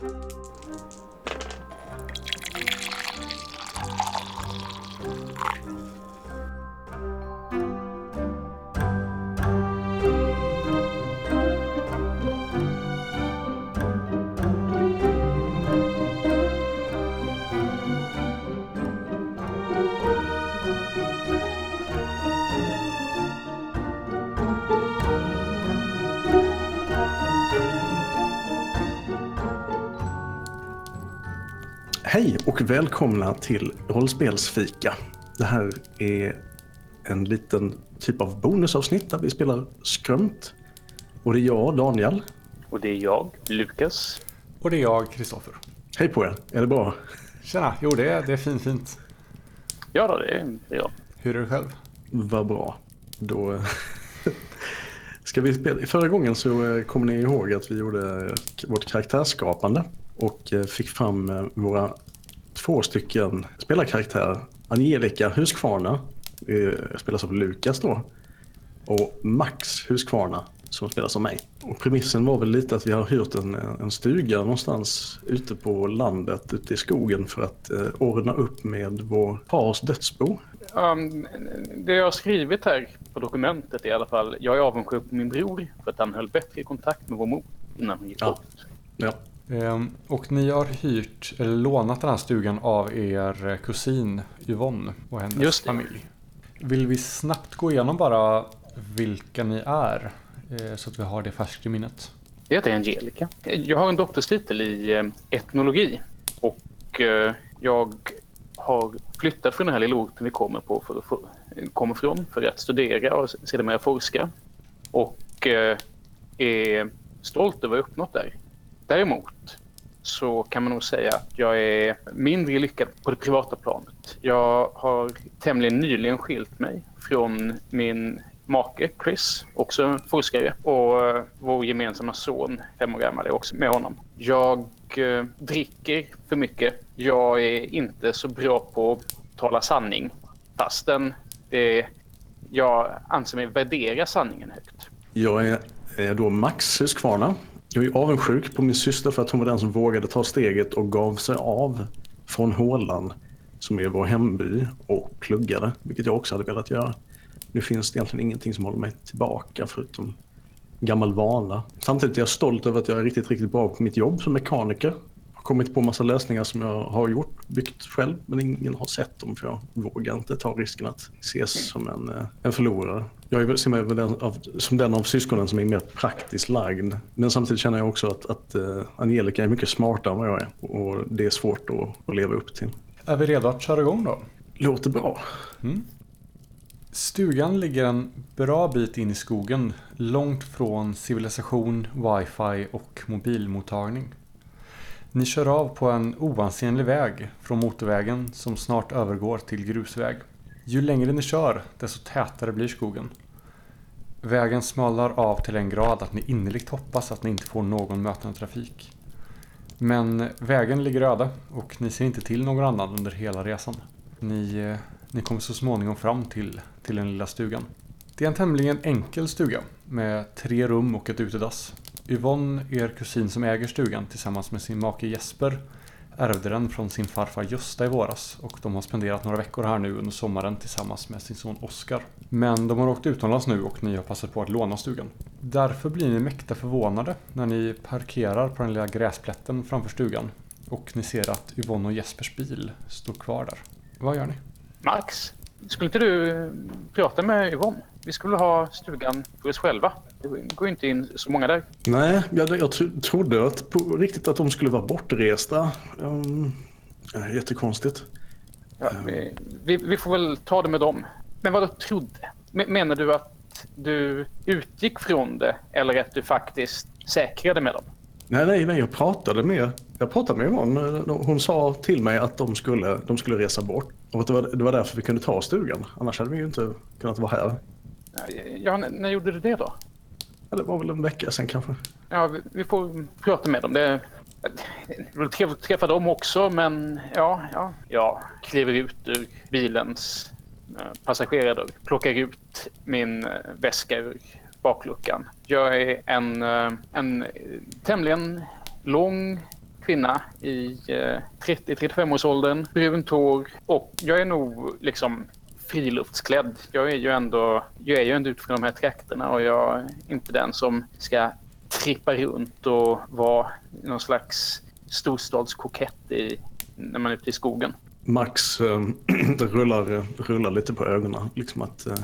Hej och välkomna till Rollspelsfika. Det här är en liten typ av bonusavsnitt där vi spelar skrömt. Och det är jag, Daniel. Och det är jag, Lukas. Och det är jag, Kristoffer. Hej på er, är det bra? Tjena, jo det är, det är fint fint. Ja, då, det är jag. Hur är det själv? Vad bra. Då ska vi spela. Förra gången så eh, kommer ni ihåg att vi gjorde vårt karaktärsskapande och eh, fick fram eh, våra två stycken spelarkaraktärer. Angelica Huskvarna, eh, spelas av Lukas då. Och Max Huskvarna som spelas av mig. Och premissen var väl lite att vi har hyrt en, en stuga någonstans ute på landet, ute i skogen för att eh, ordna upp med vår fars dödsbo. Um, det jag har skrivit här på dokumentet är i alla fall, jag är avundsjuk på min bror för att han höll bättre kontakt med vår mor innan hon gick Ja. bort. Ja, och ni har hyrt, eller lånat den här stugan av er kusin Yvonne och hennes familj. Vill vi snabbt gå igenom bara vilka ni är? eh, Så att vi har det färskt i minnet. Jag heter Angelica. Jag har en doktorstitel i eh, etnologi och eh, jag har flyttat från den här lilla orten vi kommer, på för, för, kommer från för att studera och sedermera forska. Och är stolt över vad jag uppnått där. Däremot så kan man nog säga att jag är mindre lyckad på det privata planet. Jag har tämligen nyligen skilt mig från min make Chris, också forskare, och eh, vår gemensamma son, fem år gammal, är också med honom. Jag eh, dricker för mycket. Jag är inte så bra på att tala sanning, fastän det, jag anser mig värdera sanningen högt. jag är, är då Max Huskvarna. Jag är avundsjuk på min syster för att hon var den som vågade ta steget och gav sig av från hålan som är vår hemby och pluggade, vilket jag också hade velat göra. Nu finns det egentligen ingenting som håller mig tillbaka förutom gammal vana. Samtidigt är jag stolt över att jag är riktigt, riktigt bra på mitt jobb som mekaniker. Jag Har kommit på massa lösningar som jag har gjort, byggt själv, men ingen har sett dem för jag vågar inte ta risken att ses som en, eh, en förlorare. Jag ser mig den av, som den av syskonen som är mer praktiskt lagd. Men samtidigt känner jag också att, att eh, Angelica är mycket smartare än vad jag är och det är svårt att, att leva upp till. Är vi redo att köra igång då? Låter bra. Stugan ligger en bra bit in i skogen, långt från civilisation, wifi och mobilmottagning. Ni kör av på en oansenlig väg från motorvägen som snart övergår till grusväg. Ju längre ni kör, desto tätare blir skogen. Vägen smalnar av till en grad att ni innerligt hoppas att ni inte får någon mötande trafik. Men vägen ligger öde och ni ser inte till någon annan under hela resan. Ni, eh, ni kommer så småningom fram till, till den lilla stugan. Det är en tämligen enkel stuga med tre rum och ett utedass. Yvonne, er kusin som äger stugan tillsammans med sin make Jesper, ärvde den från sin farfar Gösta i våras och de har spenderat några veckor här nu under sommaren tillsammans med sin son Oskar. Men de har åkt utomlands nu och ni har passat på att låna stugan. Därför blir ni mäkta förvånade när ni parkerar på den lilla gräsplätten framför stugan och ni ser att Yvonne och Jespers bil står kvar där. Vad gör ni? Max, skulle inte du eh, prata med Yvonne? Vi skulle ha stugan för oss själva. Det går ju inte in så många där. Nej, jag, jag tro- trodde att på riktigt att de skulle vara bortresta. Um, jättekonstigt. Ja, vi, vi, får väl ta det med dem. Men vad du trodde? Men- Menar du att du utgick från det eller att du faktiskt säkrade med dem? Nej, nej, nej, jag pratade med, jag pratade med Yvonne. Hon sa till mig att de skulle, de skulle resa bort. Och att det var, det var därför vi kunde ta stugan. Annars hade vi ju inte kunnat vara här. Ja, när gjorde du det då? Ja, det var väl en vecka sedan kanske. Ja, vi, vi får prata med dem. Det, det var trevligt att träffa dem också, men ja, ja. Jag kliver ut ur bilens eh, passagerardörr, plockar ut min eh, väska ur bakluckan. Jag är en, eh, en tämligen lång kvinna i eh, 30-35-årsåldern, brunt hår och jag är nog liksom friluftsklädd. Jag är ju ändå, jag är ju ändå utifrån de här trakterna och jag är inte den som ska trippa runt och vara någon slags storstadskokett i, när man är ute i skogen. Max äh, rullar, rullar lite på ögonen. Liksom att äh,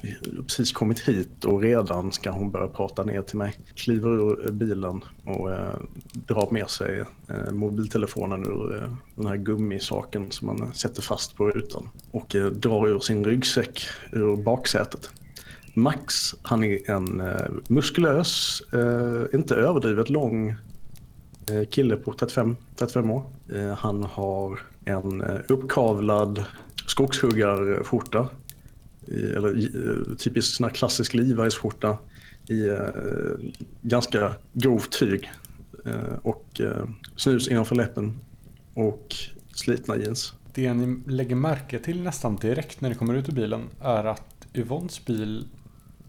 vi har precis kommit hit och redan ska hon börja prata ner till mig. Kliver ur bilen och eh, drar med sig eh, mobiltelefonen ur eh, den här gummisaken som man sätter fast på rutan. Och eh, drar ur sin ryggsäck ur baksätet. Max, han är en muskulös, inte överdrivet lång kille på 35, 35 år. Han har en uppkavlad skogshuggarskjorta. Eller typisk sån här klassisk Levi's-skjorta i eh, ganska grovt tyg. Eh, och eh, snus innanför läppen och slitna jeans. Det ni lägger märke till nästan direkt när ni kommer ut ur bilen är att Yvonnes bil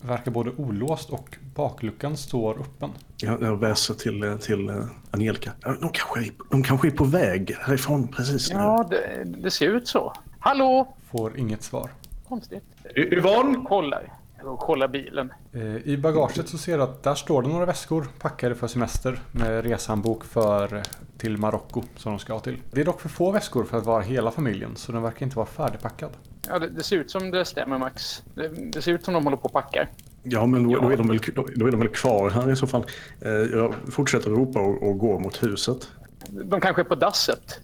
verkar både olåst och bakluckan står öppen. Jag, jag väser till, till Angelica. De kanske, är, de kanske är på väg härifrån precis nu. Ja, det, det ser ut så. Hallå! Får inget svar. Konstigt. Yvonne! Kollar. Och kollar bilen. Eh, I bagaget så ser du att där står det några väskor packade för semester med resanbok för till Marocko som de ska ha till. Det är dock för få väskor för att vara hela familjen så den verkar inte vara färdigpackad. Ja, det, det ser ut som det stämmer Max. Det, det, ser ut som de håller på att packa. Ja, men då, då, är de väl, då är de väl kvar här i så fall. Eh, jag fortsätter ropa och, och går mot huset. De kanske är på dasset.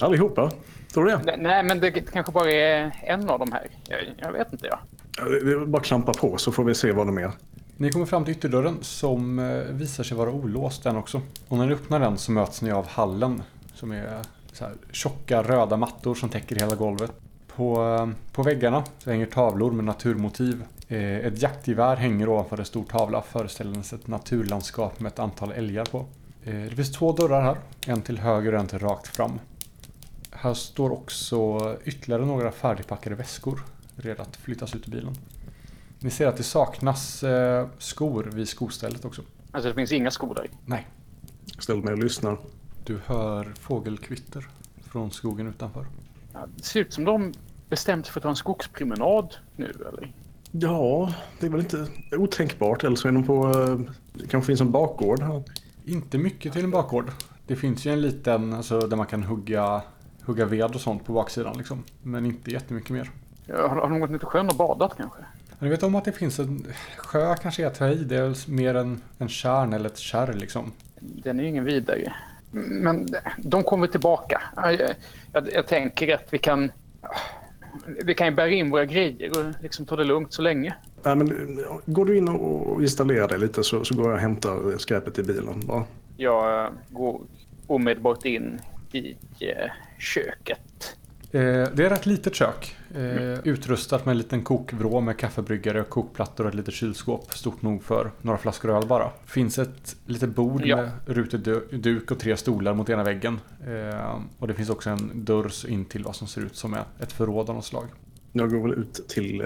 Allihopa? Tror du det? Nej, men det kanske bara är en av de här. Jag, jag vet inte. Ja. Är bara klampa på så får vi se vad de är. Ni kommer fram till ytterdörren som eh, visar sig vara olåst den också. Och när ni öppnar den så möts ni av hallen som är så här tjocka röda mattor som täcker hela golvet. På, eh, på väggarna så hänger tavlor med naturmotiv. Eh, ett jaktgevär hänger ovanför en stor tavla föreställandes ett naturlandskap med ett antal älgar på. Det finns två dörrar här, en till höger och en till rakt fram. Här står också ytterligare några färdigpackade väskor redo att flyttas ut ur bilen. Ni ser att det saknas eh, skor vid skostället också. Alltså det finns inga skor där? Nej. Ställ mig och lyssnar. Du hör fågelkvitter från skogen utanför. Ja, det ser ut som de bestämt sig för att ta en skogspromenad nu eller? Ja, det är väl inte otänkbart. Eller så är de på... Eh, det kanske finns en bakgård här. Inte mycket till en bakgård. Det finns ju en liten, alltså där man kan hugga hugga ved och sånt på baksidan liksom. Men inte jättemycket mer. Ja, har, har de gått ner till sjön och badat kanske? Ni vet om att det finns en sjö kanske är i. Det är mer en, en kärn eller ett kärr liksom. Den är ju ingen vidare. Men de kommer tillbaka. Jag, jag, jag, tänker att vi kan... Vi kan ju bära in våra grejer och liksom ta det lugnt så länge. Ja, men, går du in och installerar dig lite så, så går jag och hämtar skräpet i bilen. Bara. Jag går omedelbart in i eh, köket. Eh, det är ett rätt litet kök. Mm. Utrustat med en liten kokvrå med kaffebryggare, kokplattor och ett litet kylskåp. Stort nog för några flaskor öl bara. Finns ett litet bord ja. med rutig duk och tre stolar mot ena väggen. Och det finns också en dörr in till vad som ser ut som ett förråd av något slag. Jag går väl ut till,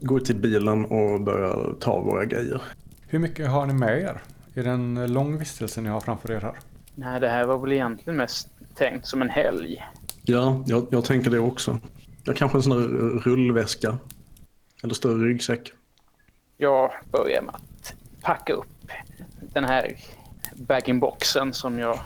går till bilen och börjar ta våra grejer. Hur mycket har ni med er? Är det en lång vistelse ni har framför er här? Nej, det här var väl egentligen mest tänkt som en helg. Ja, jag, jag tänker det också. Jag kanske en sån där rullväska. Eller större ryggsäck. Jag börjar med att packa upp den här bag-in-boxen som jag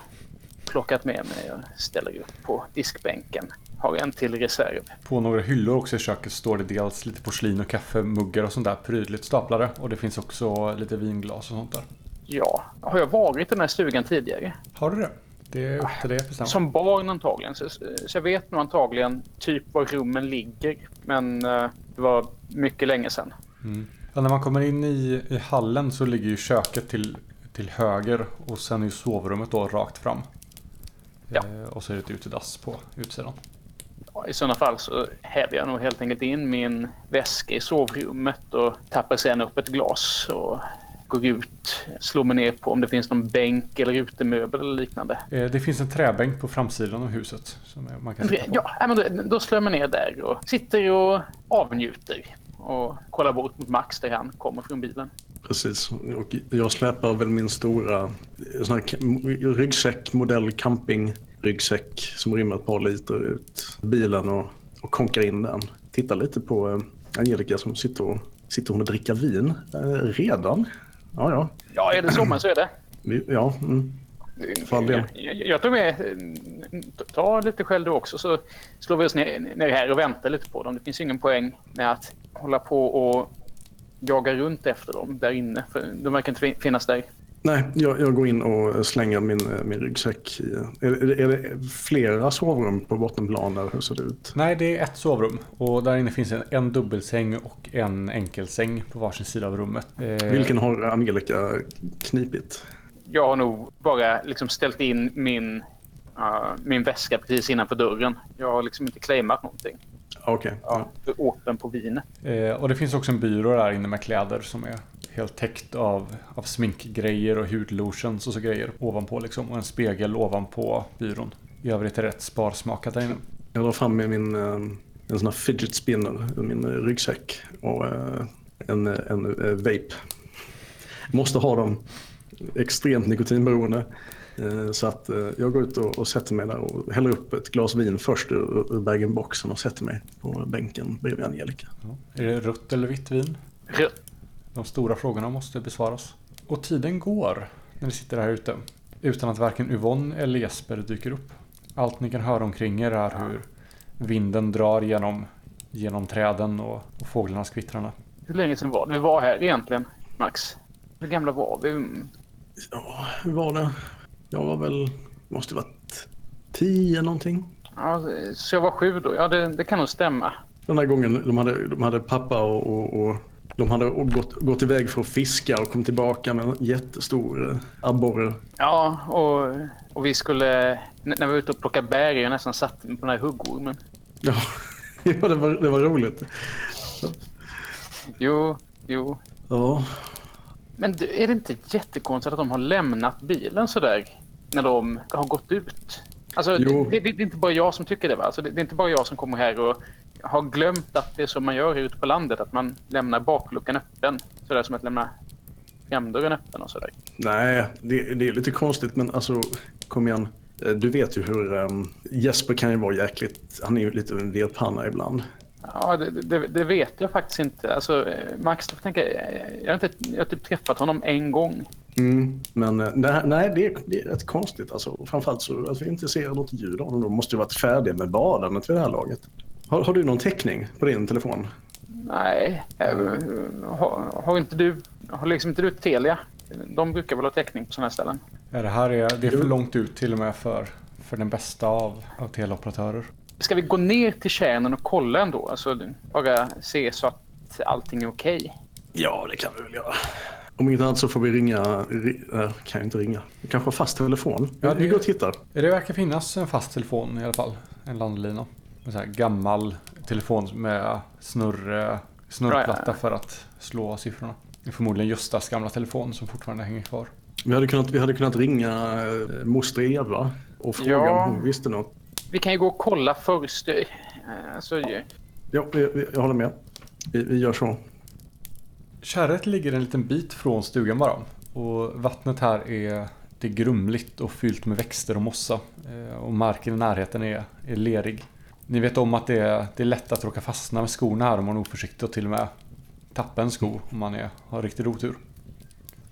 plockat med mig och ställer upp på diskbänken. Har en till reserv. På några hyllor också i köket står det dels lite porslin och kaffemuggar och sånt där prydligt staplade. Och det finns också lite vinglas och sånt där. Ja, har jag varit i den här stugan tidigare? Har du det? Det är upp till dig att Som barn antagligen. Så, så, jag vet nog antagligen typ var rummen ligger. Men uh, det var mycket länge sedan. Mm. Ja, när man kommer in i, i hallen så ligger ju köket till, till höger och sen är sovrummet då rakt fram. Ja. Eh, och så är det ett utedass på utsidan. Ja, I sådana fall så häver jag nog helt enkelt in min väska i sovrummet och tappar sen upp ett glas och går ut, slår mig ner på om det finns någon bänk eller utemöbel eller liknande. Eh, det finns en träbänk på framsidan av huset. Som man kan sitta på. Ja, men då, då slår jag mig ner där och sitter och avnjuter och kollar bort mot Max där han kommer från bilen. Precis. Och jag släpar väl min stora sån här ryggsäck, modell campingryggsäck som rymmer ett par liter ut bilen och, och konkar in den. Tittar lite på eh, Angelica som sitter och, sitter hon och dricker vin eh, redan. Ja, ja. Ja, är det sommar så är det. Ja mm. Jag, jag tror med, ta lite själv du också så slår vi oss ner, ner här och väntar lite på dem. Det finns ingen poäng med att hålla på och jaga runt efter dem där inne. För de verkar inte fin- finnas där. Nej, jag, jag går in och slänger min, eh, min ryggsäck i... Är, är, det flera sovrum på bottenplan där? Hur ser det ut? Nej, det är ett sovrum. Och där inne finns en, en dubbelsäng och en enkelsäng på varsin sida av rummet. Eh, Vilken har Angelica knipit? Jag har nog bara liksom ställt in min, uh, min väska precis innanför dörren. Jag har liksom inte claimat någonting. Okej. Ja, för åpen på vinet. Eh, och det finns också en byrå där inne med kläder som är helt täckt av, av sminkgrejer och hudlotions och så grejer ovanpå liksom. Och en spegel ovanpå byrån. I övrigt är det rätt sparsmakat där inne. Jag drar fram med min, eh, en sån här fidget spinner ur min ryggsäck och eh, en, en eh, vape. Måste ha dem. Extremt nikotinberoende. Så att jag går ut och, och sätter mig där och häller upp ett glas vin först ur, ur bag-in-boxen och sätter mig på bänken bredvid Angelica. Ja. Är det rött eller vitt vin? Rött. De stora frågorna måste besvaras. Och tiden går när ni sitter här ute. Utan att varken Yvonne eller Jesper dyker upp. Allt ni kan höra omkring er är hur vinden drar genom, genom träden och, och fåglarnas kvittrande. Hur länge sedan var det vi var här egentligen, Max? Hur gamla var vi? Ja, hur var det? Jag var väl, måste varit tio någonting. Ja, så jag var sju då. Ja, det, det kan nog stämma. Den här gången de hade, de hade pappa och, och, och de hade gått, gått iväg för att fiska och kom tillbaka med en jättestor eh, abborre. Ja, och, och vi skulle... När vi var ute och plockade bär, jag nästan satt på den här huggormen. Ja, ja det, var, det var roligt. Jo, jo. Ja, Men är det inte jättekonstigt att de har lämnat bilen sådär när de har gått ut? Alltså, det, det, det är inte bara jag som tycker det. Va? Alltså, det, det är inte bara jag som kommer här och har glömt att det är som man gör ute på landet. Att man lämnar bakluckan öppen. Sådär som att lämna framdörren öppen och sådär. nej, det, det är lite konstigt men alltså kom igen. Eh, Du vet ju hur um, Jesper kan ju vara jäkligt, han är ju lite en vedpanna ibland. Ja, det, det, det vet jag faktiskt inte. Alltså, eh, Max, får tänka, eh, jag har, inte, jag har typ träffat honom en gång. Mm, men nej, nej det, är, det är rätt konstigt. Alltså, framförallt så att vi inte ser något ljud av honom. De måste ju varit färdiga med badandet vid det här laget. Har, har du någon täckning på din telefon? Nej, eh, har, har inte du har liksom inte du Telia? De brukar väl ha täckning på sådana här ställen? Ja, det här är, det är för långt ut till och med för, för den bästa av, av teleoperatörer. Ska vi gå ner till kärnan och kolla ändå? Alltså bara se så att allting är okej. Ja, det kan vi väl göra. Om inte annat så får vi ringa... Ri, äh, kan jag inte ringa. Vi kanske har fast telefon. Ja, Ja, det- Vi går och tittar. Det verkar finnas en fast telefon i alla fall. En landlina. En sån här gammal telefon med snurr, snurrplatta Ja, ja. för att slå siffrorna. Förmodligen Göstas gamla telefon som fortfarande hänger kvar. Vi hade kunnat, vi hade kunnat ringa eh, moster Eva och fråga Ja. om hon visste något. Vi kan ju gå och kolla först. Eh, Alltså, Ja, vi, jag håller med. Vi, vi gör så. Kärret ligger en liten bit från stugan bara. Och vattnet här är, det är grumligt och fyllt med växter och mossa. Eh, Och marken i närheten är, är lerig. Ni vet om att det är, det är lätt att råka fastna med skorna här om man är oförsiktig och till och med tappa en sko om man är, har riktig otur.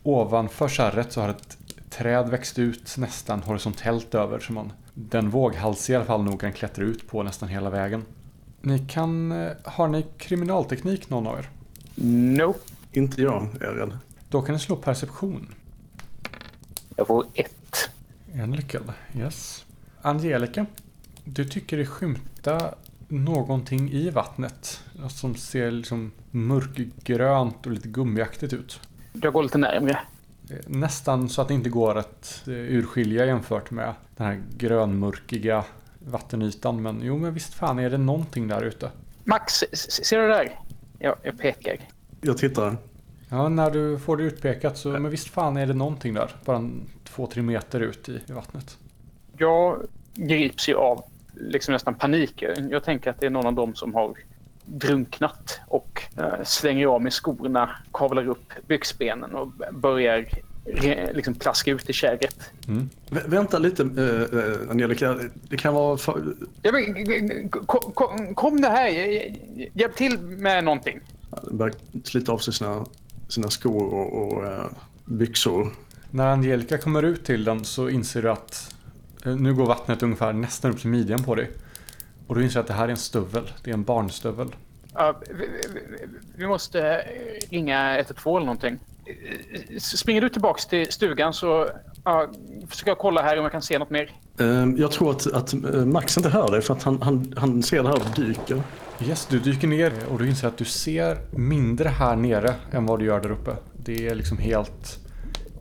Ovanför kärret så har ett träd växt ut nästan horisontellt över så man den våghals i alla fall nog kan klättra ut på nästan hela vägen. Ni kan, eh, har ni kriminalteknik någon av er? nope. Inte jag, är rädd. Då kan ni slå perception. Jag får ett. En lyckad. Yes. Angelica, du tycker dig skymta någonting i vattnet. Som ser liksom mörkgrönt och lite gummiaktigt ut. Jag går lite närmre. Nästan så att det inte går att eh, urskilja jämfört med den här grönmörkiga vattenytan. Men jo, men visst fan är det någonting där ute. Max, ser du det där? Jag, jag pekar. Jag tittar. Ja, när du får det utpekat så, men visst fan är det någonting där. Bara en två, tre meter ut i, i vattnet. Jag grips ju av liksom nästan panik. Jag tänker att det är någon av dem som har drunknat och eh, slänger av mig skorna, kavlar upp byxbenen och börjar liksom plaska ut i käget. Vä- vänta lite, eh, Angelica. Det kan vara... För... Ja, men, kom, kom, kom det här, hjälp till med någonting. Han börjar slita av sig sina, sina skor och, och eh, byxor. När Angelica kommer ut till den så inser du att nu går vattnet ungefär nästan upp till midjan på dig. Och du inser att det här är en stövel. Det är en barnstövel. Ja, vi, vi, vi måste ringa 112 eller någonting. Springer du tillbaks till stugan så ja, försöker jag kolla här om jag kan se något mer. Eh, jag tror att, att eh, Max inte hör dig för att han, han, han ser det här och dyker. Yes, du dyker ner och du inser att du ser mindre här nere än vad du gör där uppe. Det är liksom helt...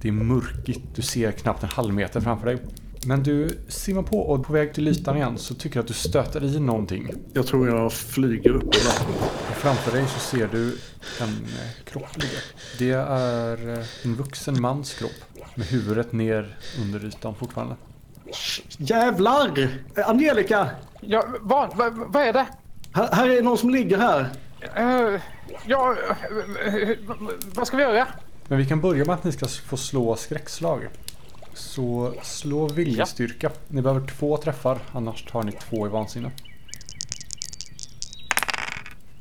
Det är mörkigt. Du ser knappt en halv meter framför dig. Men du simmar på och på väg till ytan igen så tycker du att du stöter i någonting. Jag tror jag flyger upp i vattnet. Och framför dig så ser du en eh, kropp ligga. Det är eh, en vuxen mans kropp. Med huvudet ner under ytan fortfarande. Jävlar! Angelica! Ja, vad, vad, vad är det? Här, här är någon som ligger här. Uh, ja, eh, vad ska vi göra? Men vi kan börja med att ni ska få slå skräckslag. Så slå viljestyrka. Ni behöver två träffar, annars tar ni två i vansinne.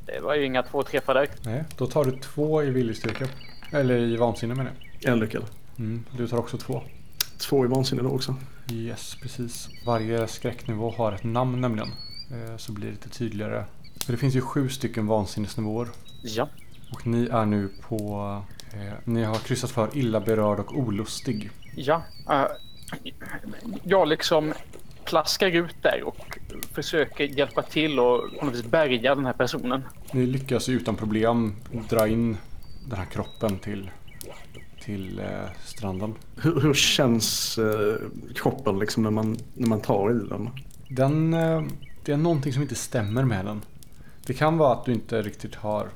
Det var ju inga två träffar där. Nej, då tar du två i viljestyrka. Eller i vansinne menar jag. En lyckad. Mm, du tar också två. Två i vansinne då också. Yes, precis. Varje skräcknivå har ett namn nämligen. Eh, Så blir det lite tydligare. För det finns ju sju stycken vansinnesnivåer. Ja. Och ni är nu på... Eh, ni har kryssat för illa berörd och olustig. Ja. eh, jag liksom plaskar ut där och försöker hjälpa till och på något vis bärga den här personen. Ni lyckas utan problem dra in den här kroppen till, till eh, stranden. Hur, hur känns eh, kroppen liksom när man, när man tar i den? Den, eh, det är någonting som inte stämmer med den. Det kan vara att du inte riktigt har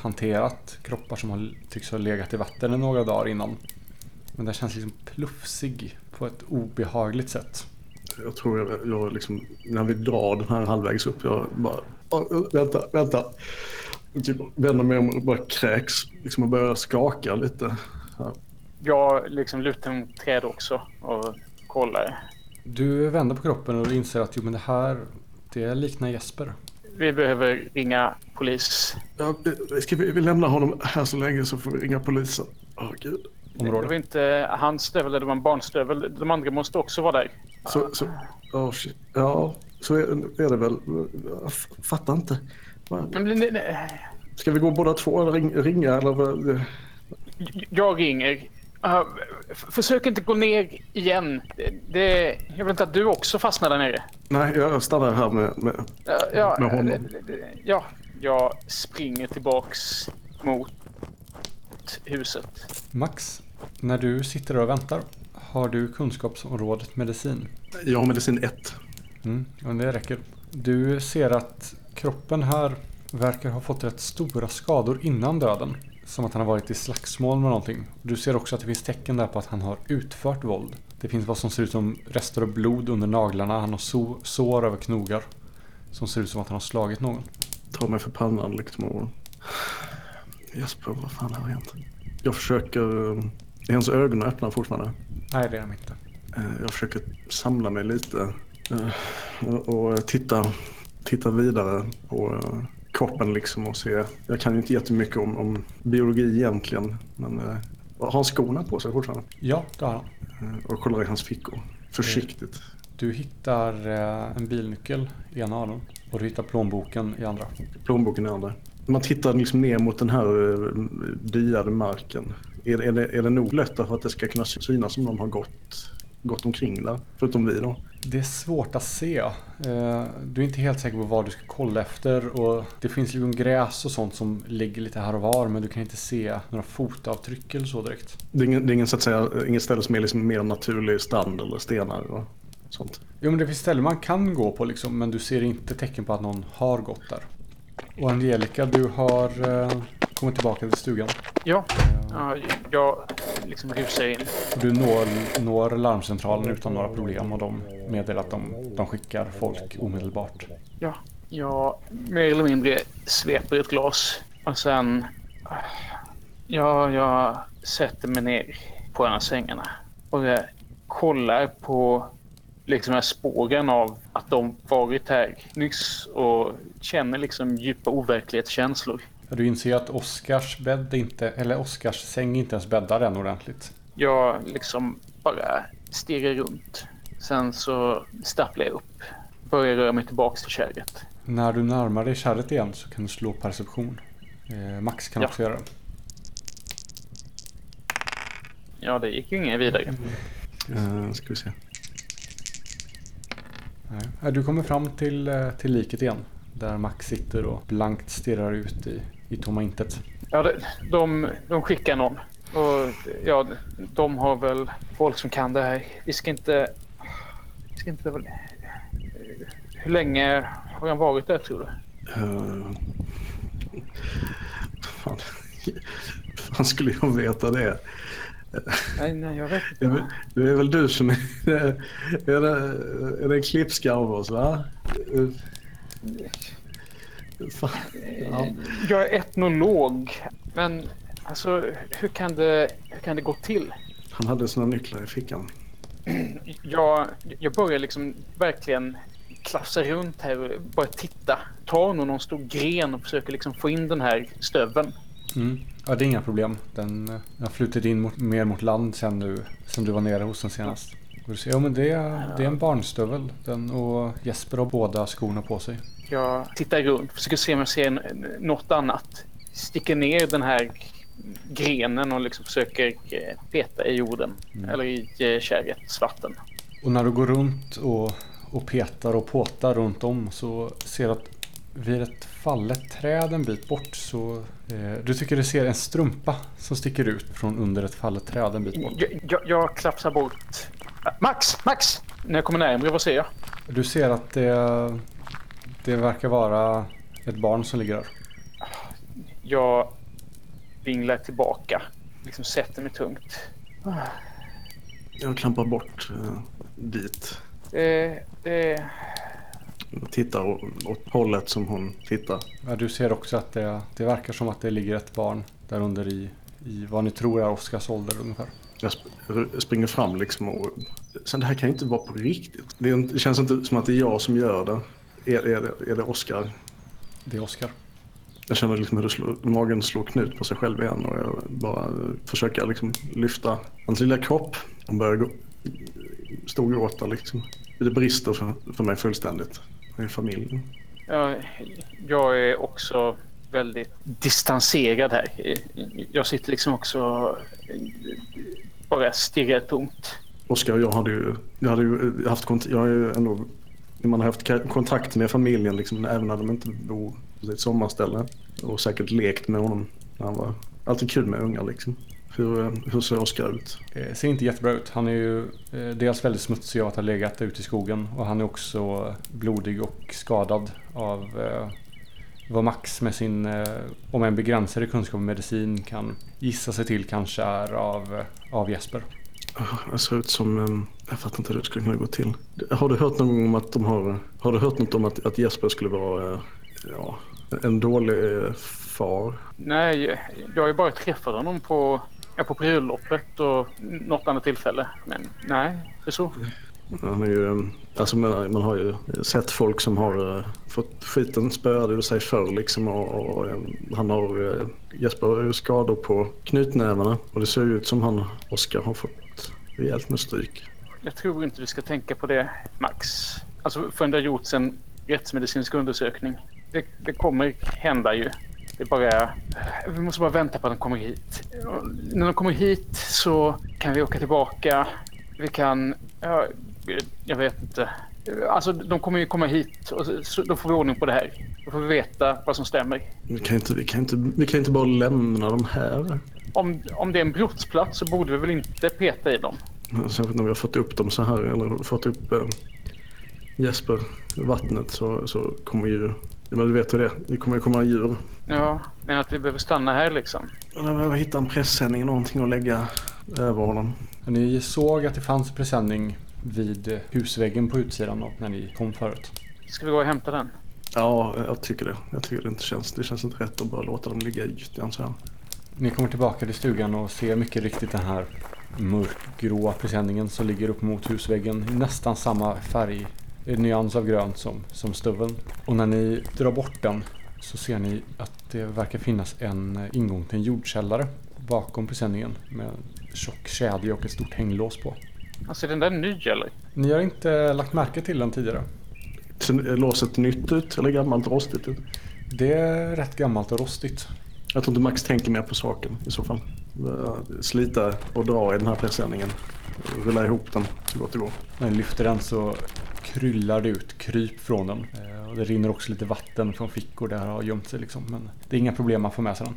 hanterat kroppar som har, tycks ha legat i vatten några dagar innan. Men den känns liksom plufsig på ett obehagligt sätt. Jag tror jag, jag liksom, när vi drar den här halvvägs upp, jag bara, "Åh, vänta, vänta. Typ vänder mig om och bara kräks. Liksom och börjar skaka lite. Ja. Jag liksom lutar mot träd också och kollar. Du vänder på kroppen och inser att jo, men det här det liknar Jesper. Vi behöver ringa polis. Ja, ska vi, vi lämna honom här så länge så får vi ringa polisen. Åh gud. Det var Område. inte hans stövel, det var en barnstövel. De andra måste också vara där. Så, så, oh shit. Ja, så är, är det väl. Jag fattar inte. Va? Men, nej, nej. Ska vi gå båda två och ring, ringa eller? Jag ringer. Uh, försök inte gå ner igen. Det, det, jag vill inte att du också fastnar där nere. Nej, jag stannar här med, med Ja, ja, Med honom. ja, jag springer tillbaks mot huset. Max, när du sitter och väntar, har du kunskapsområdet medicin? Jag har medicin 1. Mm, det räcker. Du ser att kroppen här verkar ha fått rätt stora skador innan döden. Som att han har varit i slagsmål med någonting. Du ser också att det finns tecken där på att han har utfört våld. Det finns vad som ser ut som rester av blod under naglarna. Han har so- sår över knogar. Som ser ut som att han har slagit någon. Tar mig för pannan liksom. Och... Jesper, vad fan har hänt? Jag försöker... Är hans ögon öppna fortfarande? Nej, det är de inte. Eh, Jag försöker samla mig lite eh, och titta, titta vidare på eh, kroppen liksom och se. Jag kan ju inte jättemycket om, om biologi egentligen men har han skorna på sig fortfarande? Ja, det har han. Och kollar i hans fickor. Försiktigt. Du hittar en bilnyckel i ena dem. Och du hittar plånboken i andra. Plånboken i andra. Man tittar liksom ner mot den här diade marken. Är, är, det, är det nog lätt för att det ska kunna synas som de har gått, gått omkring där? Förutom vi då. Det är svårt att se. Eh, Du är inte helt säker på vad du ska kolla efter och det finns liksom gräs och sånt som ligger lite här och var men du kan inte se några fotavtryck eller så direkt. Det är ingen, det är ingen, så att säga, inget ställe som är liksom mer naturlig strand eller stenar och sånt. Jo men det finns ställen man kan gå på liksom men du ser inte tecken på att någon har gått där. Och Angelica, du har eh, kommit tillbaka till stugan. Ja, ja jag liksom rusar in. Du når, når larmcentralen utan några problem och de meddelar att de, de skickar folk omedelbart. Ja, Jag mer eller mindre sveper ett glas och sen... Ja, jag sätter mig ner på en av sängarna och jag kollar på liksom här spåren av att de varit här nyss och känner liksom djupa overklighetskänslor. Du inser att Oscars bädd inte, eller Oscars säng inte ens bäddar än ordentligt. Jag liksom bara stirrar runt. Sen så stapplar jag upp. Börjar röra mig tillbaks till kärret. När du närmar dig kärret igen så kan du slå perception. Eh, Max kan Ja. också göra det. Ja, det gick ju inget vidare. Uh, ska vi se. Nej. Du kommer fram till, eh, till liket igen. Där Max sitter och blankt stirrar ut i, i tomma intet. Ja, de, de, de skickar någon. Och ja, de har väl folk som kan det här. Vi ska inte... Vi ska inte... Hur länge har han varit där tror du? Uh, fan. fan skulle jag veta det? Nej, nej, jag vet väl- det är väl du som är... Är det, är det en klippskarv oss va? Fan. Ja. Jag är etnolog. Men alltså, hur kan det, hur kan det gå till? Han hade sina nycklar i fickan. Jag, jag börjar liksom verkligen klafsa runt här och bara titta. Tar nog någon stor gren och försöker liksom få in den här stöveln. Mm. Ja, det är inga problem. Den, den har flutit in mot, mer mot land sen du, sen du var nere hos den senast. Ja men det är, det är en barnstövel. Den och Jesper har båda skorna på sig. Jag tittar runt, försöker se om jag ser något annat. Sticker ner den här grenen och liksom försöker eh, peta i jorden. Eller i eh, kärrets vatten. Och när du går runt och, och petar och påtar runt om så ser du att vid ett fallet träd en bit bort så eh, du tycker du ser en strumpa som sticker ut från under ett fallet träd en bit bort. Jag, jag, jag klapsar bort. Max! Max! När jag kommer närmare, vad ser jag? Du ser att det, det verkar vara ett barn som ligger där. Jag vinglar tillbaka. Liksom sätter mig tungt. Jag klampar bort uh, dit. Det, det, Och tittar åt hållet som hon tittar. Ja, du ser också att det, det verkar som att det ligger ett barn där under i, i vad ni tror är Oskars ålder ungefär. Jag sp- springer fram liksom och... Sen det här kan ju inte vara på riktigt. Det, är inte, det känns inte som att det är jag som gör det. Är, är, det, är det Oscar? Det är Oskar. Jag känner liksom hur det slår, magen slår knut på sig själv igen och jag bara försöker liksom lyfta hans lilla kropp. Han börjar gå, storgråta liksom. Det brister för, för mig fullständigt. Det är familjen. jag, jag är också väldigt distanserad här. Jag sitter liksom också bara stirrar tomt. Oskar och jag hade ju, jag hade ju haft kontakt, jag har ju ändå, man har haft kontakt med familjen liksom, även när de inte bor på sitt sommarställe. Och säkert lekt med honom när han var, alltid kul med ungar liksom. Hur, eh, hur ser Oskar ut? Eh, ser inte jättebra ut. Han är ju eh, dels väldigt smutsig av att ha legat ute i skogen och han är också blodig och skadad av eh, vad Max med sin, eh, om en begränsade kunskap om medicin kan gissa sig till kanske är av, eh, av Jesper. Jag ser ut som, eh, jag fattar inte hur det skulle kunna gå till. Har du hört någon gång om att de har, har du hört något om att, att Jesper skulle vara, eh, ja, en dålig eh, far? Nej, jag har ju bara träffat honom på, ja, på bröllopet och något annat tillfälle. Men nej, det är så. Han är ju, ehm, alltså man, man har ju sett folk som har eh, fått skiten spöad ur sig förr liksom och, och och, ehm, han har, eh, Jesper har ju skador på knutnävarna och det ser ju ut som han, Oskar, har fått rejält med stryk. Jag tror inte du ska tänka på det, Max. Alltså förrän det har gjorts en rättsmedicinsk undersökning. Det, det kommer hända ju. Det är bara... Vi måste bara vänta på att de kommer hit. Och när de kommer hit så kan vi åka tillbaka. Vi kan... Ja, jag vet inte. Alltså de kommer ju komma hit och så- då får vi ordning på det här. Då får vi veta vad som stämmer. Vi kan inte, vi kan inte, vi kan inte bara lämna dem här. Om, om det är en brottsplats så borde vi väl inte peta i dem. Särskilt när vi har fått upp dem så här, eller fått upp eh, Jesper vattnet så, så kommer ju, ja, men du vet hur det är, det kommer ju komma djur. Ja, men att vi behöver stanna här liksom. Jag behöver hitta en pressändning, någonting att lägga över honom. Ni såg att det fanns presenning vid husväggen på utsidan av när ni kom förut. Ska vi gå och hämta den? Ja, jag tycker det. Jag tycker det inte känns. Det känns inte rätt att bara låta dem ligga i gyttjan så här. Ni kommer tillbaka till stugan och ser mycket riktigt den här mörkgråa presenningen som ligger upp mot husväggen i nästan samma färg, eh, nyans av grönt som, som stöveln. Och när ni drar bort den så ser ni att det verkar finnas en eh, ingång till en jordkällare bakom presenningen med en tjock kedja och ett stort hänglås på. Alltså är den där ny eller? Ni har inte lagt märke till den tidigare. Ser låset nytt ut eller gammalt rostigt ut? Det är rätt gammalt och rostigt. Jag tror inte Max tänker mer på saken i så fall. Slita och dra i den här presenningen. Rulla ihop den så gott det går. När ni lyfter den så kryllar det ut kryp från den. Eh, Och det rinner också lite vatten från fickor där det har gömt sig liksom. Men det är inga problem att få med sig den.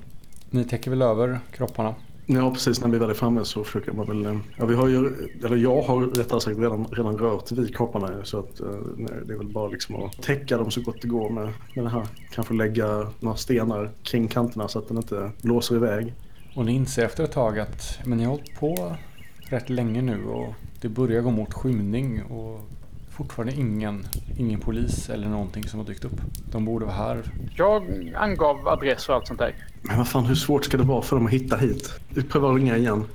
Ni täcker väl över kropparna? Ja, precis. När vi väl är framme så försöker man väl... Eh, ja, vi har ju, eller jag har rättare sagt redan, redan rört vid kopparna eh, så att eh, nej, det är väl bara liksom att täcka dem så gott det går med, med det här. Kanske lägga några stenar kring kanterna så att den inte blåser iväg. Och ni inser efter ett tag att men ni har hållit på rätt länge nu och det börjar gå mot skymning och fortfarande ingen, ingen polis eller någonting som har dykt upp. De borde vara här. Jag angav adress och allt sånt där. Men vad fan, hur svårt ska det vara för dem att hitta hit? Vi prövar att ringa igen.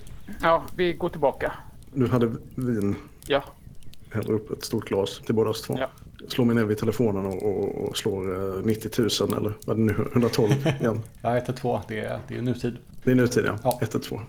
Ja, vi går tillbaka. Du hade vin. Ja, Häller upp ett stort glas till båda oss två. Ja. Slår mig ner vid telefonen och, och, och slår eh, 90 000 eller vad är det nu, 112 igen. Ja, 112, det är, det är nutid. Det är nutid ja. Ja. 112.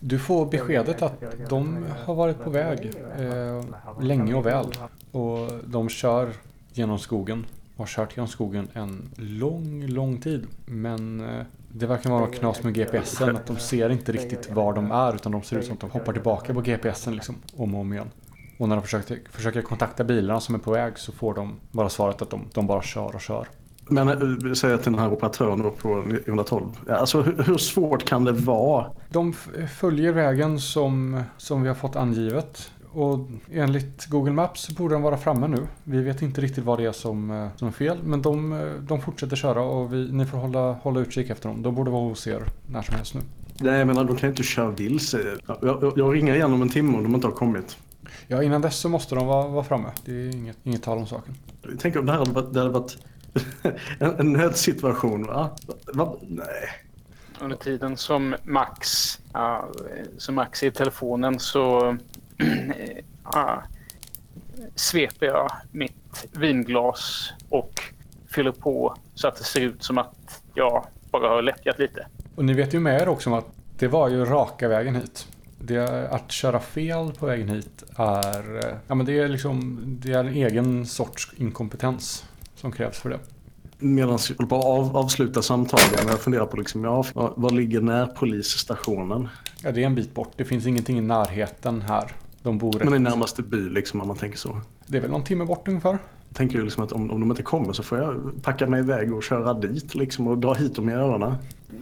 Du får beskedet att de har varit på väg eh, länge och väl. Och de kör genom skogen. Har kört genom skogen en lång, lång tid. Men eh, det verkar vara knas med GPSen. Att de ser inte riktigt var de är. Utan de ser ut som att de hoppar tillbaka på GPSen liksom. Om och om igen. Och när de försöker, försöker kontakta bilarna som är på väg så får de bara svaret att de, de bara kör och kör. Men eh, säg till den här operatören på 112. Ja, Alltså hur, hur svårt kan det vara? De följer vägen som, som vi har fått angivet. Och enligt Google Maps så borde de vara framme nu. Vi vet inte riktigt vad det är som, eh, som är fel. Men de, eh, de fortsätter köra och vi, ni får hålla, hålla utkik efter dem. De borde vara hos er när som helst nu. Nej, jag menar de kan ju inte köra vilse. Jag, jag, jag ringer igen om en timme om de inte har kommit. Ja, innan dess så måste de vara, vara framme. Det är inget, inget tal om saken. Tänk om det här hade varit, det hade varit en, en nödsituation. Va? Va? Nej. under tiden som Max, ja, som Max är i telefonen så ja, sveper jag mitt vinglas och fyller på så att det ser ut som att jag bara har lättjat lite. Och ni vet ju med er också om att det var ju raka vägen hit. Det, att köra fel på vägen hit är, ja, men det är liksom det är en egen sorts inkompetens som krävs för det. Medan jag håller på att av, avsluta samtalet. Jag funderar på liksom, ja, var ligger närpolisstationen? Ja, det är en bit bort. Det finns ingenting i närheten här. De bor Men i närmaste by liksom om man tänker så. Det är väl någon timme bort ungefär. Jag tänker ju liksom att om, om de inte kommer så får jag packa mig iväg och köra dit liksom och dra hit dem i öronen.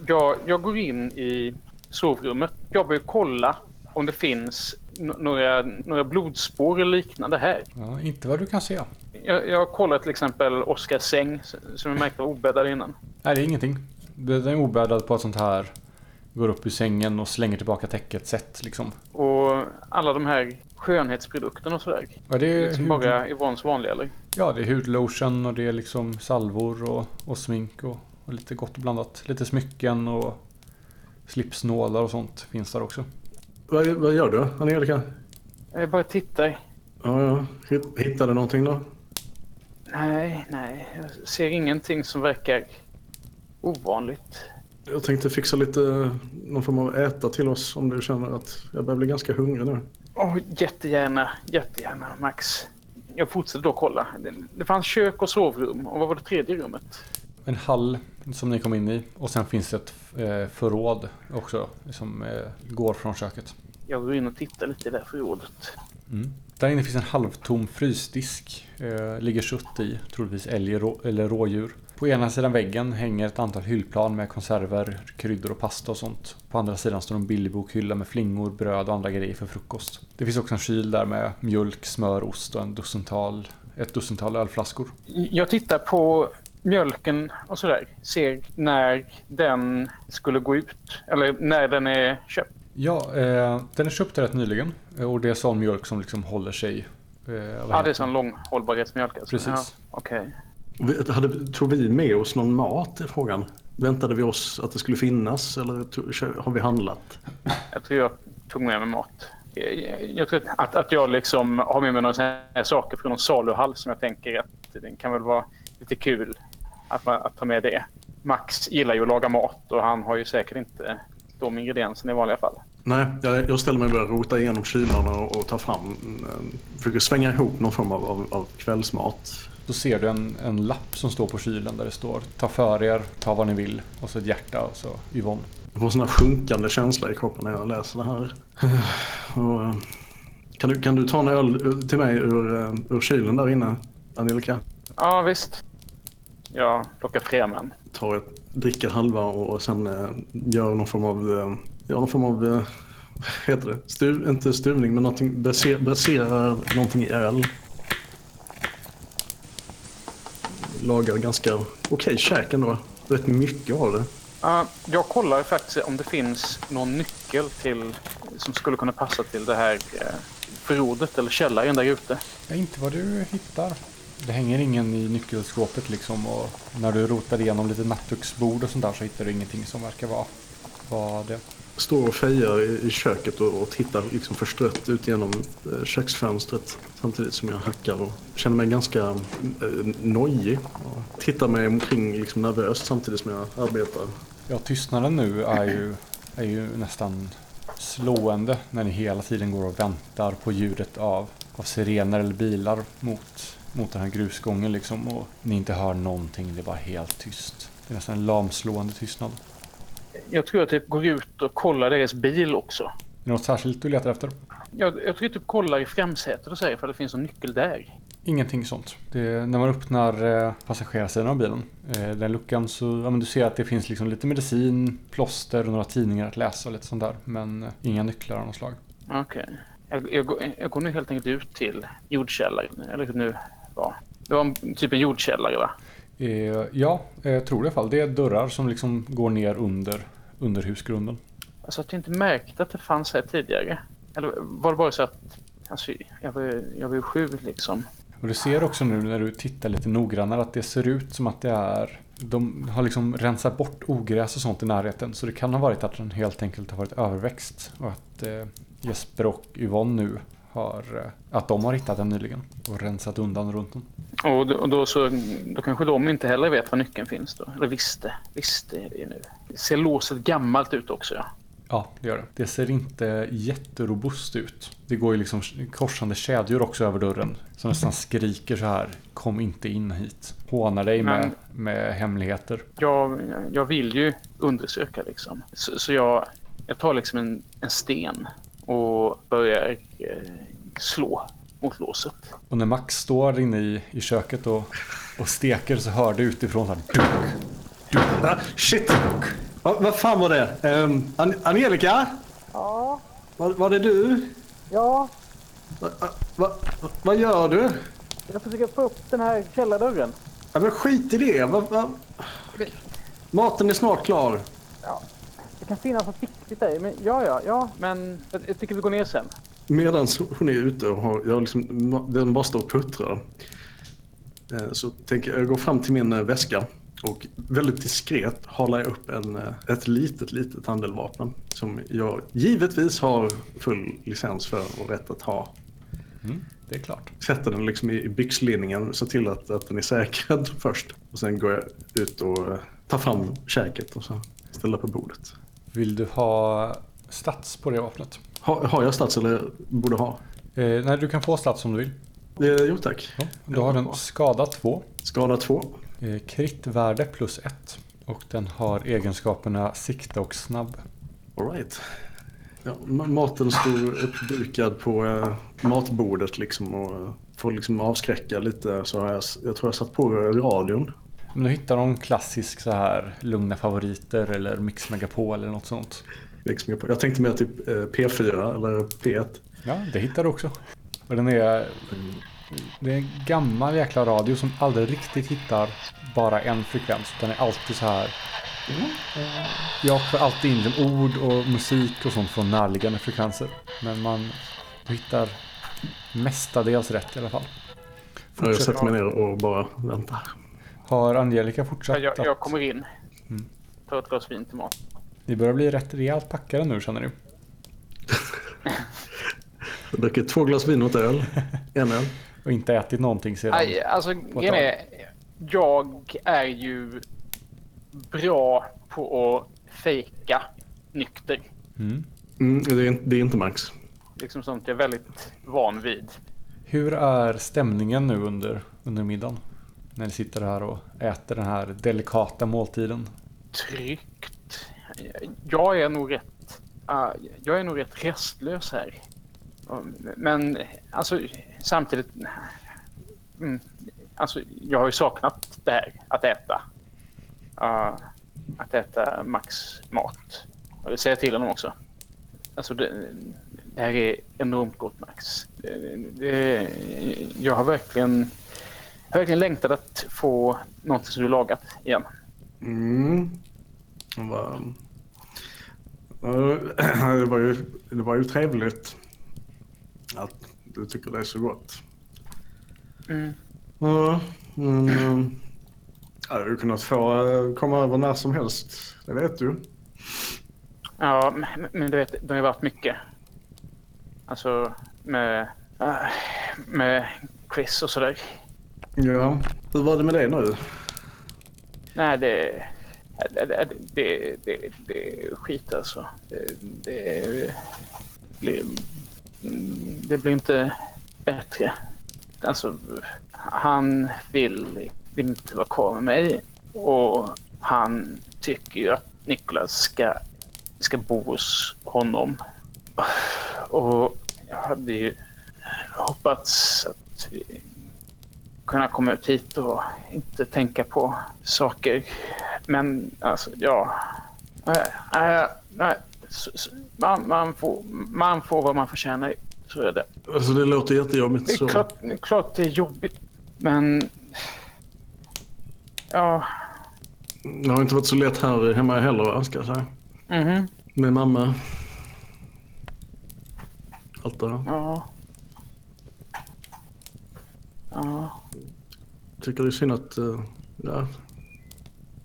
Jag, jag går in i sovrummet. Jag vill kolla om det finns några, några blodspår eller liknande här. Ja, inte vad du kan se. Jag, jag kollar till exempel Oskars säng som jag märkte var obäddad innan. Nej, det är ingenting. Den är obäddad på ett sånt här går upp ur sängen och slänger tillbaka täcket sätt liksom. Och alla de här skönhetsprodukterna och sådär. Ja, det är, Som hud, bara Yvonnes vanliga eller? ja, det är hudlotion och det är liksom salvor och, och smink och, och lite gott blandat. Lite smycken och slipsnålar och sånt finns där också. Vad, vad gör du Angelica? Jag bara tittar. Ja, ja. Hitt- Hittade du någonting då? Nej, nej. Jag ser ingenting som verkar ovanligt. Jag tänkte fixa lite någon form av äta till oss om du känner att jag börjar bli ganska hungrig nu. Åh, jättegärna, jättegärna Max. Jag fortsätter då kolla. Det, det fanns kök och sovrum. Och vad var det tredje rummet? En hall som ni kom in i och sen finns det ett eh, förråd också som eh, går från köket. Jag går in och tittar lite i det här förrådet. Mm. Där inne finns en halvtom frysdisk. Eh, ligger kött i, troligtvis älg rå, eller rådjur. På ena sidan väggen hänger ett antal hyllplan med konserver, kryddor och pasta och sånt. På andra sidan står en billig bokhylla med flingor, bröd och andra grejer för frukost. Det finns också en kyl där med mjölk, smör, ost och en dussintal, ett dussintal ölflaskor. Jag tittar på mjölken och sådär. Ser när den skulle gå ut. Eller när den är köpt. Ja, eh, den är köpt rätt nyligen eh, och det är sån mjölk som liksom håller sig. Eh, Ja, det är sån lång hållbarhetsmjölk alltså. Precis. Ja, Okej. Vi- Hade, tog vi med oss någon mat i frågan? Väntade vi oss att det skulle finnas eller tog, har vi handlat? Jag tror jag tog med mig mat. Jag, jag tror att, att jag liksom har med mig några saker från någon saluhall som jag tänker att det kan väl vara lite kul att, man, att ta med det. Max gillar ju att laga mat och han har ju säkert inte de ingredienserna i vanliga fall. Nej, jag, jag ställer mig och börjar rota igenom kylarna och, och tar fram, eh, försöker svänga ihop någon form av, av, av kvällsmat. Då ser du en, en lapp som står på kylen där det står Ta för er, ta vad ni vill och så ett hjärta och så Yvonne. Jag får en sån här sjunkande känsla i kroppen när jag läser det här. Och, eh, kan, du, kan du ta en öl till mig ur, eh, ur kylen där inne, Angelica? Ja, visst. Jag plockar fram en. Tar ett, dricker halva och sen eh, gör någon form av, eh, ja, någon form av, eh, vad heter det? Stuv, inte stuvning men någonting, braser, braserar någonting i öl. Lagar ganska okej käk ändå. Rätt mycket av det. Ja, jag kollar faktiskt om det finns någon nyckel till, som skulle kunna passa till det här eh, förrådet eller källaren där ute. Ja, inte vad du hittar. Det hänger ingen i nyckelskåpet liksom och när du rotar igenom lite nattduksbord och sånt där så hittar du ingenting som verkar vara, vara det. Står och fejar i, i köket och, och tittar liksom förstrött ut genom eh, köksfönstret samtidigt som jag hackar och känner mig ganska eh, nojig. Och tittar mig omkring liksom nervöst samtidigt som jag arbetar. Ja, tystnaden nu är ju, är ju nästan slående när ni hela tiden går och väntar på ljudet av, av sirener eller bilar mot, mot den här grusgången liksom och ni inte hör någonting, det är bara helt tyst. Det är nästan en lamslående tystnad. Jag tror jag typ går ut och kollar deras bil också. Är det något särskilt du letar efter? Jag, jag tror jag typ kollar i framsätet och säger för det finns en nyckel där. Ingenting sånt. Det är, när man öppnar eh, passagerarsidan av bilen, eh, den luckan, så ja, men du ser att det finns liksom lite medicin, plåster och några tidningar att läsa och lite sånt där. Men eh, inga nycklar av något slag. Okej. Jag, jag, går- jag går nu helt enkelt ut till jordkällaren. Eller nu var. Det var en, typ en jordkällare va? Eh, ja, jag tror det i alla fall. Det är dörrar som liksom går ner under, under husgrunden. Alltså att jag inte märkte att det fanns här tidigare. Eller var det bara så att... Alltså, jag var, jag var ju sju liksom. Och du ser också nu när du tittar lite noggrannare att det ser ut som att det är... De har liksom rensat bort ogräs och sånt i närheten. Så det kan ha varit att den helt enkelt har varit överväxt. Och att eh, Jesper och Yvonne nu har... Eh, att de har hittat den nyligen. Och rensat undan runt den. Och, då, och då, så, då kanske de inte heller vet var nyckeln finns då. Eller visste. Visste är det ju nu. Ser låset gammalt ut också ja. Ja, det gör det. Det ser inte jätterobust ut. Det går ju liksom korsande kedjor också över dörren. Som nästan skriker så här. Kom inte in hit. Hånar dig med, med hemligheter. Jag, jag vill ju undersöka liksom. Så, så jag, jag tar liksom en, en sten och börjar eh, slå mot låset. Och när Max står inne i, i köket och, och steker så hör du utifrån så här. Dunk. Ah, shit! Va, vad fan var det? Um, An Angelica? Ja, Var, var det du? ja. Va, va, vad gör du? Jag försöker få upp den här källardörren. Ja, men skit i det. Va, va? Maten är snart klar. Det kan finnas något viktigt där men ja, ja, ja. Men jag, jag tycker vi går ner sen. Medan hon är ute och har, jag liksom, den bara står och puttrar. eh, Så tänker jag, jag går fram till min eh, väska och väldigt diskret halar jag upp en, eh, ett litet, litet handeldvapen. Som jag givetvis har full licens för och rätt att ha. Mm, det är klart. Sätter den liksom i byxlinningen, så till att, att den är säkrad först. Och sen går jag ut och tar fram käket och så ställer på bordet. Vill du ha stats på det vapnet? Ha, har jag stats eller borde ha? Eh, nej, du kan få stats om du vill. Eh, jo tack. Ja, du har den skada 2. Skada två. Eh, kritvärde plus 1. Och den har egenskaperna sikta och snabb. All right. Ja, ma- maten står uppdukad på eh, matbordet liksom och eh, får liksom avskräcka lite. Så har jag, jag tror jag satt på radion. Om du hittar någon klassisk så här lugna favoriter eller Mix Megapol eller något sånt. Liksom jag, jag tänkte mer typ eh, P4 eller P1. Ja, det hittar du också. Och den är... Det är en gammal jäkla radio som aldrig riktigt hittar bara en frekvens. Den är alltid så här... Jag får alltid in ord och musik och sånt från närliggande frekvenser. Men man hittar mestadels rätt i alla fall. Jag sätter mig ner och bara väntar. Har Angelica fortsatt Jag, jag kommer in. Mm. Tar ett glas vin till mat. Ni börjar bli rätt rejält packade nu känner ni. Jag dricker två glas vin och ett öl. En öl. Och inte ätit någonting sedan. Nej, alltså grejen är, jag är ju bra på att fejka nykter. Mm. Mm, det, är, inte- det är inte Max. Liksom sånt jag är väldigt van vid. Hur är stämningen nu under, under middagen? När ni sitter här och äter den här delikata måltiden. Tryggt. Jag är nog rätt, ah, jag är nog rätt restlös här. Um, Men alltså samtidigt, mm, alltså jag har ju saknat det här att äta. Ah, att äta Max mat. Och det säger jag till honom också. Alltså det, det här är enormt gott Max. Det, det, jag har verkligen, verkligen längtat att få något som du lagat igen. Mm. Det var, Ja, det var, ju, det var ju trevligt att du tycker det är så gott. Mm. Ja, men... eh, Jag hade ju kunnat få eh, komma över när som helst. Det vet du. Ja, men- du vet, det har ju varit mycket. Alltså med, äh, med Chris och sådär. Ja. Hur var det med det nu? Nej, det... Det, det, det, det, det är skit alltså. Det, det, blir, det blir inte bättre. Alltså, han vill, vill inte vara kvar med mig. Och han tycker ju att Niklas ska, ska bo hos honom. Och jag hade ju hoppats att vi kunna komma ut hit och inte tänka på saker. Men alltså, ja. Så- så- Man, man, får, man får vad man förtjänar. Så är det. Alltså det låter jättejobbigt. Det är Så. klart, det är klart det är jobbigt. Men... Ja. Det har inte varit så lätt här hemma heller va, ska jag säga. mhm, Med mamma. Allt det där. Ja. Ja. Tycker det är synd att... eh, ja.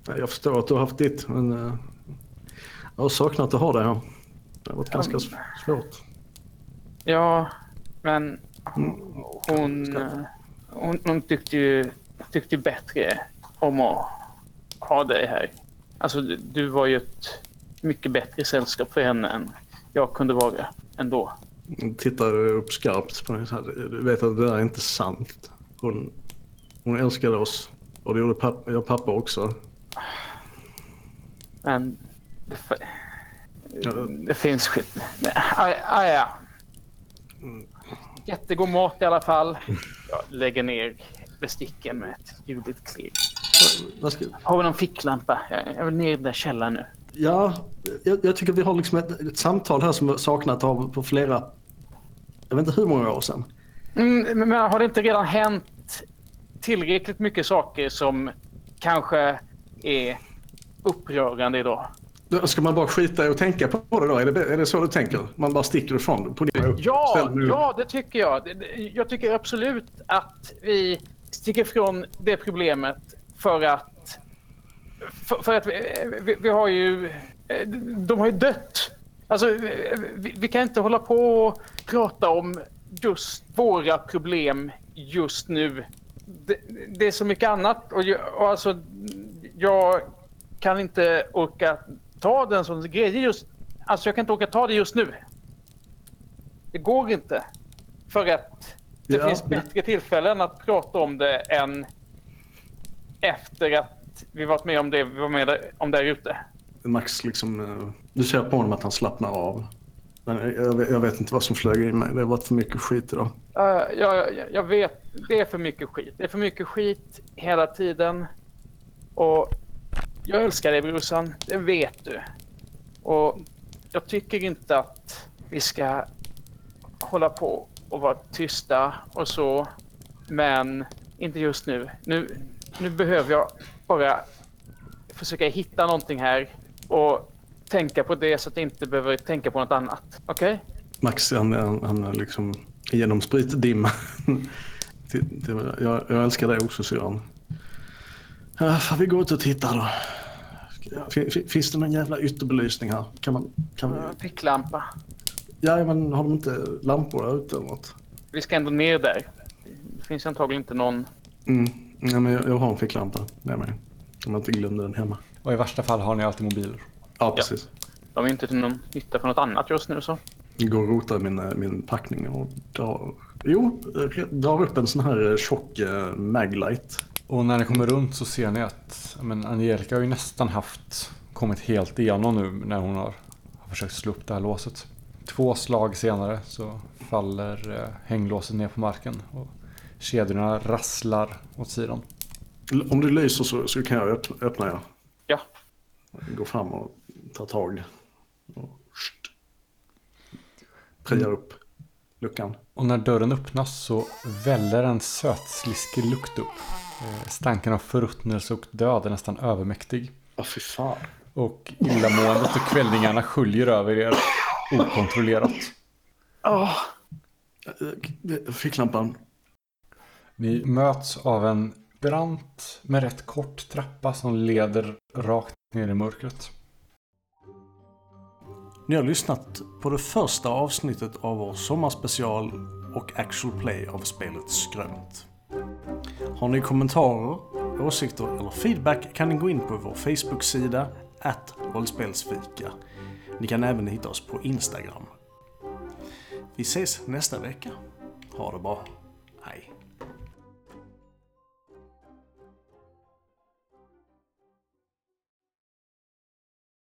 Jag förstår att du har haft ditt men... eh, jag har saknat att ha det här. Det har varit ganska sv- svårt. Ja, men hon, hon, Ska- eh, hon, hon tyckte ju tyckte bättre om att ha dig här. Alltså, du- var ju ett mycket bättre sällskap för henne än jag kunde vara ändå. Hon tittar upp skarpt på mig. Du vet att det där är inte sant. Hon, hon älskade oss. Och det gjorde pappa, jag pappa också. Men det, Ja. det finns skit. Aj, aj, ja. Jättegod mat i alla fall. Jag lägger ner besticken med ett ljudligt ska, Har vi någon ficklampa? Jag vill ner i den där källaren nu. ja, jag, jag tycker vi har liksom ett, ett samtal här som jag saknat av på flera... Jag vet inte hur många år sedan. Mm, men har det inte redan hänt tillräckligt mycket saker som kanske är upprörande idag? Ska man bara skita i och tänka på det då? Är det, är det så du tänker? Man bara sticker ifrån? På din Ja, ja, det tycker jag. Det- det- Jag tycker absolut att vi sticker ifrån det problemet för att... För, för att vi, vi, vi har ju... De har ju dött. Alltså, vi, vi kan inte hålla på och prata om just våra problem just nu. Det, det är så mycket annat. Och, jag, och alltså, jag kan inte orka ta den som grej just... Alltså jag kan inte orka ta det just nu. Det går inte. För att det Ja, finns bättre tillfällen att prata om det än efter att vi varit med om det vi var med om där ute. Max liksom... eh, Du ser på honom att han slappnar av. Men jag, jag vet inte vad som flög i mig. Det har varit för mycket skit idag. Uh, jag, jag- jag vet, det är för mycket skit. Det är för mycket skit hela tiden. Och jag älskar dig brorsan, det vet du. Och jag tycker inte att vi ska hålla på och vara tysta och så. Men inte just nu. Nu, nu behöver jag bara försöka hitta någonting här och tänka på det så att jag inte behöver tänka på något annat. Okej? Max han, han, han är liksom genom spritdimma. Jag, jag älskar dig också syrran. Ja, får vi gå ut och titta då? Fin- fin- Finns det någon jävla ytterbelysning här? Kan man... Kan vi... Ficklampa. Ja, men har de inte lampor där ute eller något? Vi ska ändå ner där. Det finns antagligen inte någon... Mm. Ja, men jag, jag har en ficklampa med mig. Om jag inte glömde den hemma. Och i värsta fall har ni alltid mobiler. Ja, precis. De är inte till någon nytta för något annat just nu så. Jag går och rotar i min, eh, min packning och drar... Jo, drar upp en sån här eh, tjock eh, maglight. Och när ni kommer runt så ser ni att ja, men Angelica har ju nästan haft kommit helt igenom nu när hon har, har försökt slå upp det här låset. Två slag senare så faller eh, hänglåset ner på marken och kedjorna rasslar åt sidan. Om du lyser så, så kan jag öppna, öppna ja. Ja. Gå fram och ta tag. Och. Priar upp luckan. Och när dörren öppnas så väller en sötsliskig lukt upp. Eh, Stanken av förruttnelse och död är nästan övermäktig. Ja, fy fan. Och illamåendet och kvällningarna sköljer över er okontrollerat. Ah. Eh, Ficklampan. Ni möts av en brant med rätt kort trappa som leder rakt ner i mörkret. Ni har lyssnat på det första avsnittet av vår sommarspecial och actual play av spelet Skrömt. Har ni kommentarer, åsikter eller feedback kan ni gå in på vår Facebook-sida att rollspelsfika. Ni kan även hitta oss på Instagram. Vi ses nästa vecka. Ha det bra. Hej.